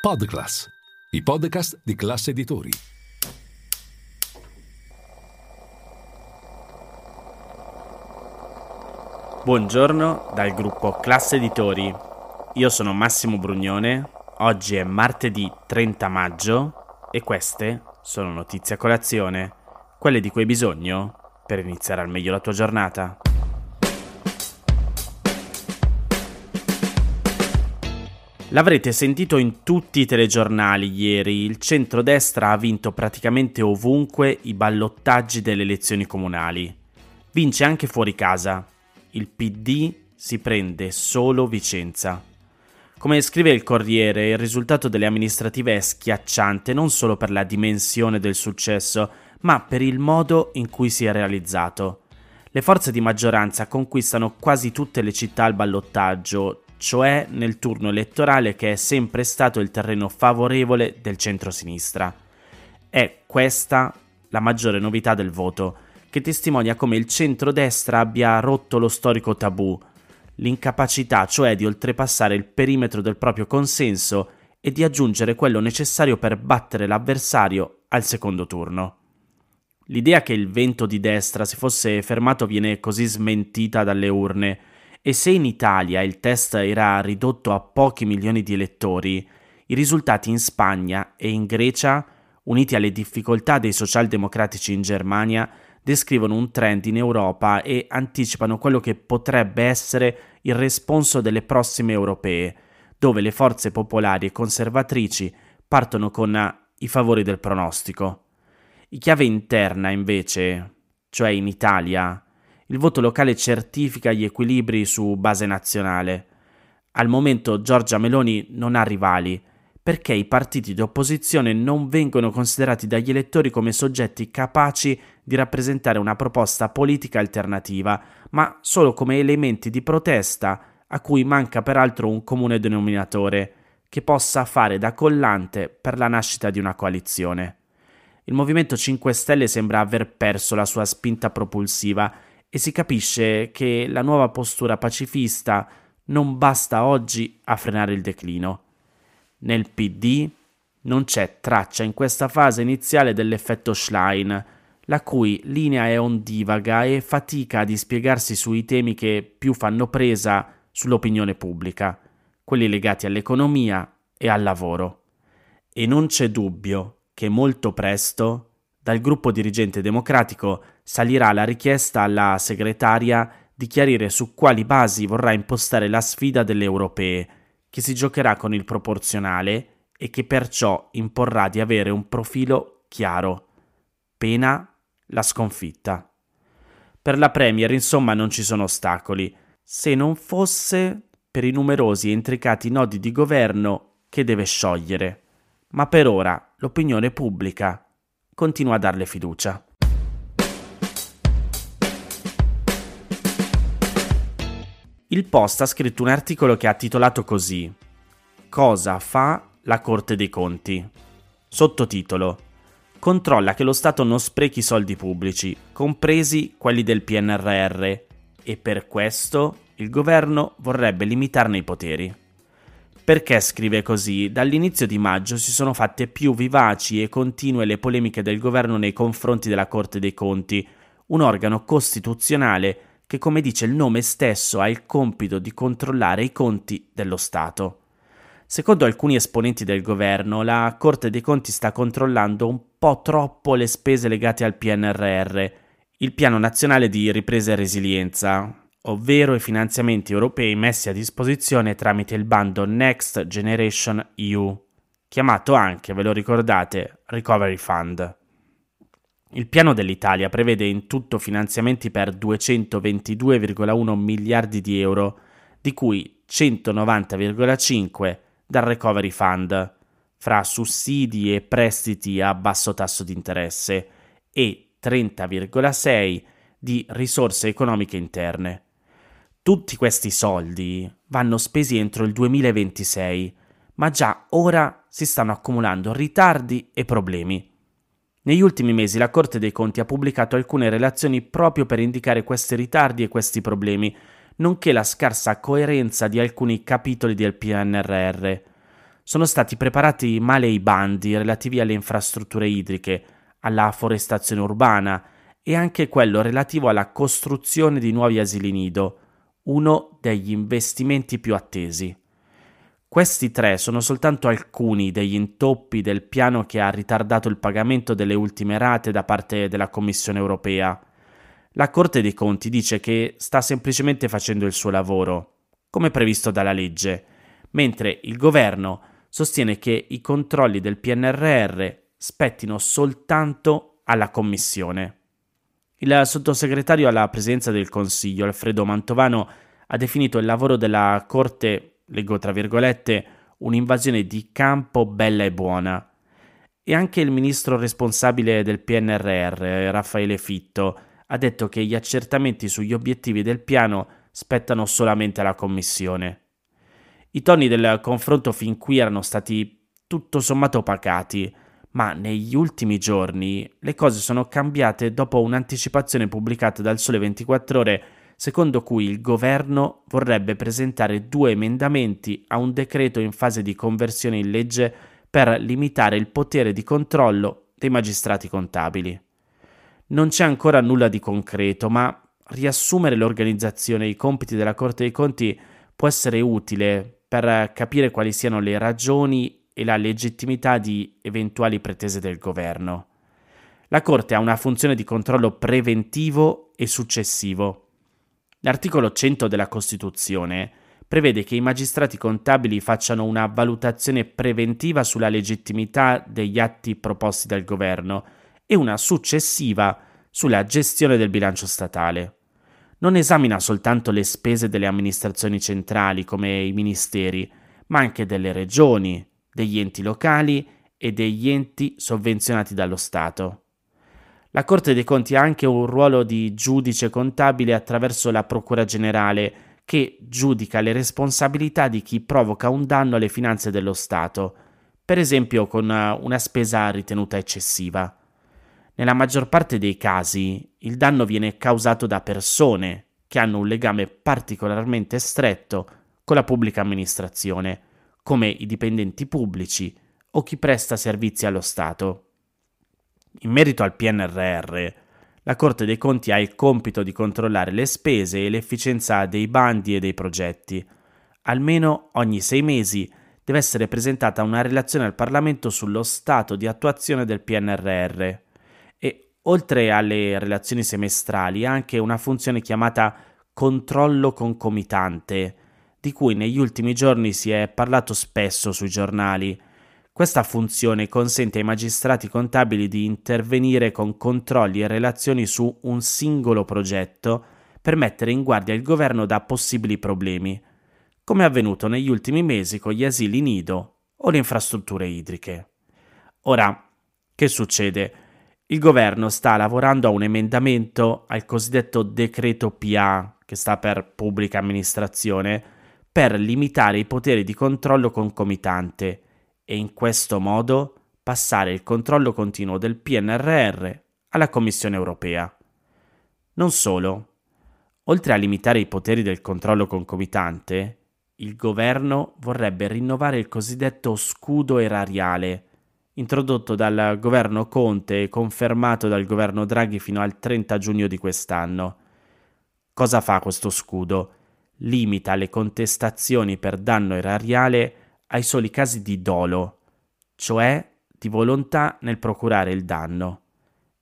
Podclass, i podcast di classe editori. Buongiorno dal gruppo Classe Editori. Io sono Massimo Brugnone. Oggi è martedì 30 maggio e queste sono notizie a colazione, quelle di cui hai bisogno per iniziare al meglio la tua giornata. L'avrete sentito in tutti i telegiornali ieri, il centrodestra ha vinto praticamente ovunque i ballottaggi delle elezioni comunali. Vince anche fuori casa. Il PD si prende solo Vicenza. Come scrive il Corriere, il risultato delle amministrative è schiacciante non solo per la dimensione del successo, ma per il modo in cui si è realizzato. Le forze di maggioranza conquistano quasi tutte le città al ballottaggio, cioè nel turno elettorale che è sempre stato il terreno favorevole del centro-sinistra. È questa la maggiore novità del voto, che testimonia come il centro-destra abbia rotto lo storico tabù, l'incapacità cioè di oltrepassare il perimetro del proprio consenso e di aggiungere quello necessario per battere l'avversario al secondo turno. L'idea che il vento di destra si fosse fermato viene così smentita dalle urne, e se in Italia il test era ridotto a pochi milioni di elettori, i risultati in Spagna e in Grecia, uniti alle difficoltà dei socialdemocratici in Germania, descrivono un trend in Europa e anticipano quello che potrebbe essere il responso delle prossime europee, dove le forze popolari e conservatrici partono con i favori del pronostico. In chiave interna, invece, cioè in Italia, il voto locale certifica gli equilibri su base nazionale. Al momento Giorgia Meloni non ha rivali, perché i partiti di opposizione non vengono considerati dagli elettori come soggetti capaci di rappresentare una proposta politica alternativa, ma solo come elementi di protesta a cui manca peraltro un comune denominatore che possa fare da collante per la nascita di una coalizione. Il Movimento 5 Stelle sembra aver perso la sua spinta propulsiva e si capisce che la nuova postura pacifista non basta oggi a frenare il declino. Nel PD non c'è traccia in questa fase iniziale dell'effetto Schlein, la cui linea è ondivaga e fatica a dispiegarsi sui temi che più fanno presa sull'opinione pubblica, quelli legati all'economia e al lavoro. E non c'è dubbio che molto presto dal gruppo dirigente democratico salirà la richiesta alla segretaria di chiarire su quali basi vorrà impostare la sfida delle europee, che si giocherà con il proporzionale e che perciò imporrà di avere un profilo chiaro, pena la sconfitta. Per la Premier, insomma, non ci sono ostacoli, se non fosse per i numerosi e intricati nodi di governo che deve sciogliere. Ma per ora l'opinione pubblica continua a darle fiducia. Il Post ha scritto un articolo che ha titolato così Cosa fa la Corte dei Conti? Sottotitolo Controlla che lo Stato non sprechi soldi pubblici, compresi quelli del PNRR, e per questo il governo vorrebbe limitarne i poteri. Perché scrive così? Dall'inizio di maggio si sono fatte più vivaci e continue le polemiche del governo nei confronti della Corte dei Conti, un organo costituzionale che, come dice il nome stesso, ha il compito di controllare i conti dello Stato. Secondo alcuni esponenti del governo, la Corte dei Conti sta controllando un po' troppo le spese legate al PNRR, il Piano Nazionale di Ripresa e Resilienza, ovvero i finanziamenti europei messi a disposizione tramite il bando Next Generation EU, chiamato anche, ve lo ricordate, Recovery Fund. Il piano dell'Italia prevede in tutto finanziamenti per 222,1 miliardi di euro, di cui 190,5 dal Recovery Fund, fra sussidi e prestiti a basso tasso di interesse, e 30,6 di risorse economiche interne. Tutti questi soldi vanno spesi entro il 2026, ma già ora si stanno accumulando ritardi e problemi. Negli ultimi mesi la Corte dei Conti ha pubblicato alcune relazioni proprio per indicare questi ritardi e questi problemi, nonché la scarsa coerenza di alcuni capitoli del PNRR. sono stati preparati male i bandi relativi alle infrastrutture idriche, alla forestazione urbana e anche quello relativo alla costruzione di nuovi asili nido, uno degli investimenti più attesi. Questi tre sono soltanto alcuni degli intoppi del piano che ha ritardato il pagamento delle ultime rate da parte della Commissione europea. La Corte dei Conti dice che sta semplicemente facendo il suo lavoro, come previsto dalla legge, mentre il governo sostiene che i controlli del PNRR spettino soltanto alla Commissione. Il sottosegretario alla presidenza del Consiglio, Alfredo Mantovano, ha definito il lavoro della Corte, leggo tra virgolette, un'invasione di campo bella e buona. E anche il ministro responsabile del PNRR, Raffaele Fitto, ha detto che gli accertamenti sugli obiettivi del piano spettano solamente alla Commissione. I toni del confronto fin qui erano stati tutto sommato pacati, ma negli ultimi giorni le cose sono cambiate dopo un'anticipazione pubblicata dal Sole 24 ore secondo cui il governo vorrebbe presentare due emendamenti a un decreto in fase di conversione in legge per limitare il potere di controllo dei magistrati contabili. Non c'è ancora nulla di concreto, ma riassumere l'organizzazione e i compiti della Corte dei Conti può essere utile per capire quali siano le ragioni e la legittimità di eventuali pretese del governo. La Corte ha una funzione di controllo preventivo e successivo. L'articolo 100 della Costituzione prevede che i magistrati contabili facciano una valutazione preventiva sulla legittimità degli atti proposti dal governo e una successiva sulla gestione del bilancio statale. Non esamina soltanto le spese delle amministrazioni centrali come i ministeri, ma anche delle regioni, degli enti locali e degli enti sovvenzionati dallo Stato. La Corte dei Conti ha anche un ruolo di giudice contabile attraverso la Procura Generale, che giudica le responsabilità di chi provoca un danno alle finanze dello Stato, per esempio con una spesa ritenuta eccessiva. Nella maggior parte dei casi il danno viene causato da persone che hanno un legame particolarmente stretto con la pubblica amministrazione come i dipendenti pubblici o chi presta servizi allo Stato. In merito al PNRR, la Corte dei Conti ha il compito di controllare le spese e l'efficienza dei bandi e dei progetti. Almeno ogni sei mesi deve essere presentata una relazione al Parlamento sullo stato di attuazione del PNRR e, oltre alle relazioni semestrali, ha anche una funzione chiamata controllo concomitante, di cui negli ultimi giorni si è parlato spesso sui giornali. Questa funzione consente ai magistrati contabili di intervenire con controlli e relazioni su un singolo progetto per mettere in guardia il governo da possibili problemi, come è avvenuto negli ultimi mesi con gli asili nido o le infrastrutture idriche. Ora, che succede? Il governo sta lavorando a un emendamento al cosiddetto decreto PA, che sta per pubblica amministrazione, per limitare i poteri di controllo concomitante e in questo modo passare il controllo continuo del PNRR alla Commissione europea. Non solo, oltre a limitare i poteri del controllo concomitante, il governo vorrebbe rinnovare il cosiddetto scudo erariale, introdotto dal governo Conte e confermato dal governo Draghi fino al 30 giugno di quest'anno. Cosa fa questo scudo? limita le contestazioni per danno erariale ai soli casi di dolo, cioè di volontà nel procurare il danno,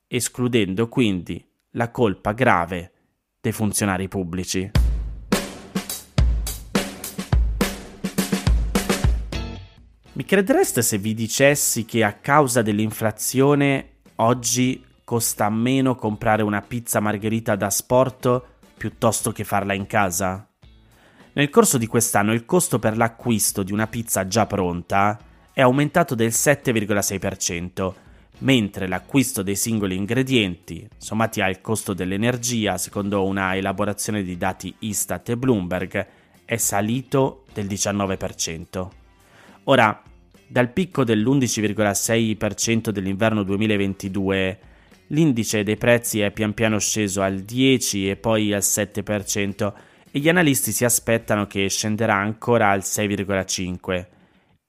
escludendo quindi la colpa grave dei funzionari pubblici. Mi credereste se vi dicessi che a causa dell'inflazione oggi costa meno comprare una pizza margherita da sport piuttosto che farla in casa? Nel corso di quest'anno il costo per l'acquisto di una pizza già pronta è aumentato del 7,6%, mentre l'acquisto dei singoli ingredienti, sommati al costo dell'energia, secondo una elaborazione di dati Istat e Bloomberg, è salito del 19%. Ora, dal picco dell'11,6% dell'inverno 2022, l'indice dei prezzi è pian piano sceso al 10 e poi al 7%, e gli analisti si aspettano che scenderà ancora al 6,5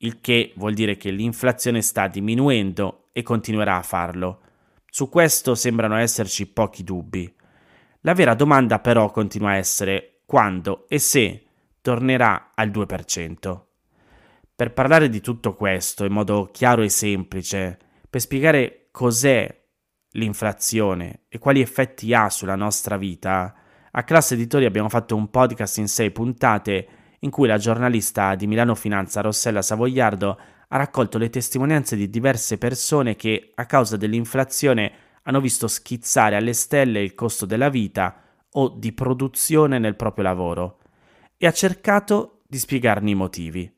il che vuol dire che l'inflazione sta diminuendo e continuerà a farlo. Su questo sembrano esserci pochi dubbi. La vera domanda però continua a essere quando e se tornerà al 2%. Per parlare di tutto questo in modo chiaro e semplice, per spiegare cos'è l'inflazione e quali effetti ha sulla nostra vita, a Classe Editori abbiamo fatto un podcast in sei puntate in cui la giornalista di Milano Finanza Rossella Savoiardo ha raccolto le testimonianze di diverse persone che, a causa dell'inflazione, hanno visto schizzare alle stelle il costo della vita o di produzione nel proprio lavoro e ha cercato di spiegarne i motivi.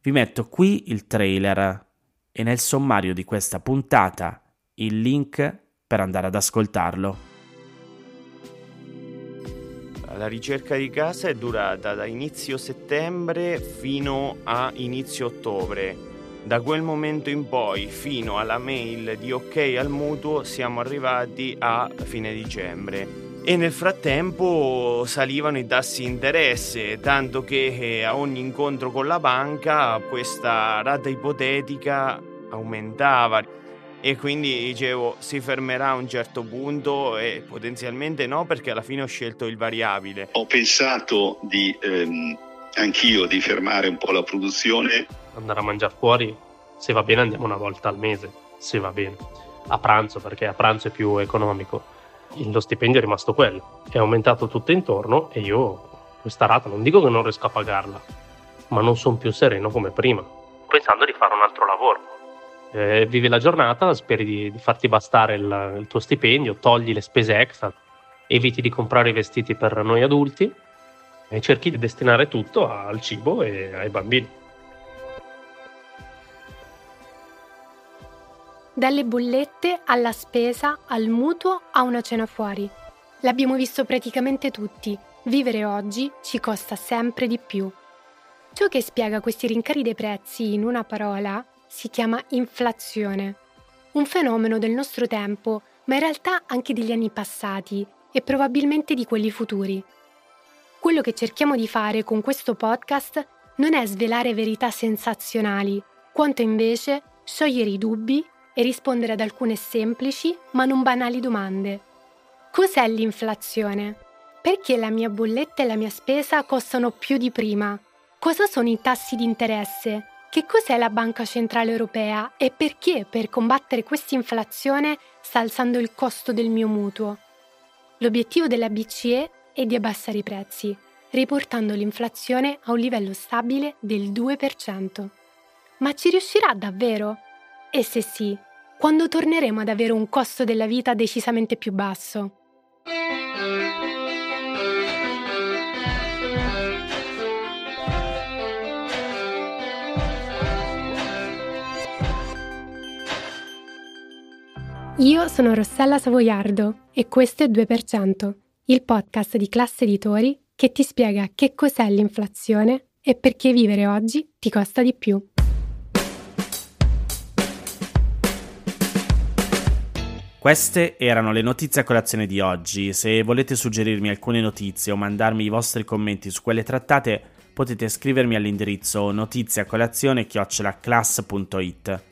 Vi metto qui il trailer e nel sommario di questa puntata il link per andare ad ascoltarlo. La ricerca di casa è durata da inizio settembre fino a inizio ottobre. Da quel momento in poi fino alla mail di ok al mutuo siamo arrivati a fine dicembre e nel frattempo salivano i tassi di interesse, tanto che eh, a ogni incontro con la banca questa rata ipotetica aumentava e quindi dicevo si fermerà a un certo punto e potenzialmente no perché alla fine ho scelto il variabile. Ho pensato di ehm, anch'io di fermare un po' la produzione. Andare a mangiare fuori, se va bene andiamo una volta al mese, se va bene. A pranzo perché a pranzo è più economico lo stipendio è rimasto quello, è aumentato tutto intorno e io questa rata non dico che non riesco a pagarla, ma non sono più sereno come prima, pensando di fare un altro lavoro. Eh, vivi la giornata, speri di, di farti bastare il, il, tuo stipendio, togli le spese extra, eviti di comprare i vestiti per noi adulti e cerchi di destinare tutto al cibo e ai bambini. Dalle bollette alla spesa, al mutuo, a una cena fuori. L'abbiamo visto praticamente tutti. Vivere oggi ci costa sempre di più. Ciò che spiega questi rincari dei prezzi in una parola si chiama inflazione. Un fenomeno del nostro tempo, ma in realtà anche degli anni passati e probabilmente di quelli futuri. Quello che cerchiamo di fare con questo podcast non è svelare verità sensazionali, quanto invece sciogliere i dubbi e rispondere ad alcune semplici ma non banali domande. Cos'è l'inflazione? Perché la mia bolletta e la mia spesa costano più di prima? Cosa sono i tassi di interesse? Che cos'è la Banca Centrale Europea e perché per combattere questa inflazione sta alzando il costo del mio mutuo? L'obiettivo della BCE è di abbassare i prezzi, riportando l'inflazione a un livello stabile del 2%. Ma ci riuscirà davvero? E se sì, quando torneremo ad avere un costo della vita decisamente più basso? Io sono Rossella Savoiardo e questo è 2%, il podcast di classe editori che ti spiega che cos'è l'inflazione e perché vivere oggi ti costa di più. Queste erano le notizie a colazione di oggi. Se volete suggerirmi alcune notizie o mandarmi i vostri commenti su quelle trattate, potete scrivermi all'indirizzo notiziacolazione-class.it.